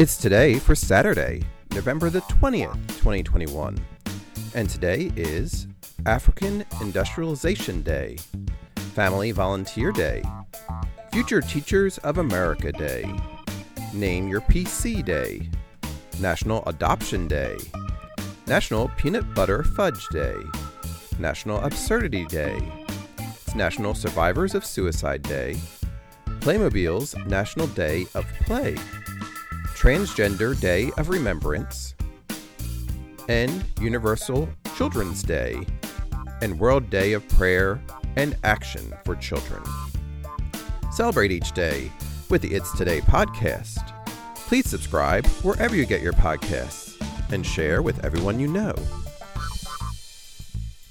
It's today for Saturday, November the 20th, 2021. And today is African Industrialization Day, Family Volunteer Day, Future Teachers of America Day, Name Your PC Day, National Adoption Day, National Peanut Butter Fudge Day, National Absurdity Day, it's National Survivors of Suicide Day, Playmobil's National Day of Play, Transgender Day of Remembrance, and Universal Children's Day, and World Day of Prayer and Action for Children. Celebrate each day with the It's Today podcast. Please subscribe wherever you get your podcasts and share with everyone you know.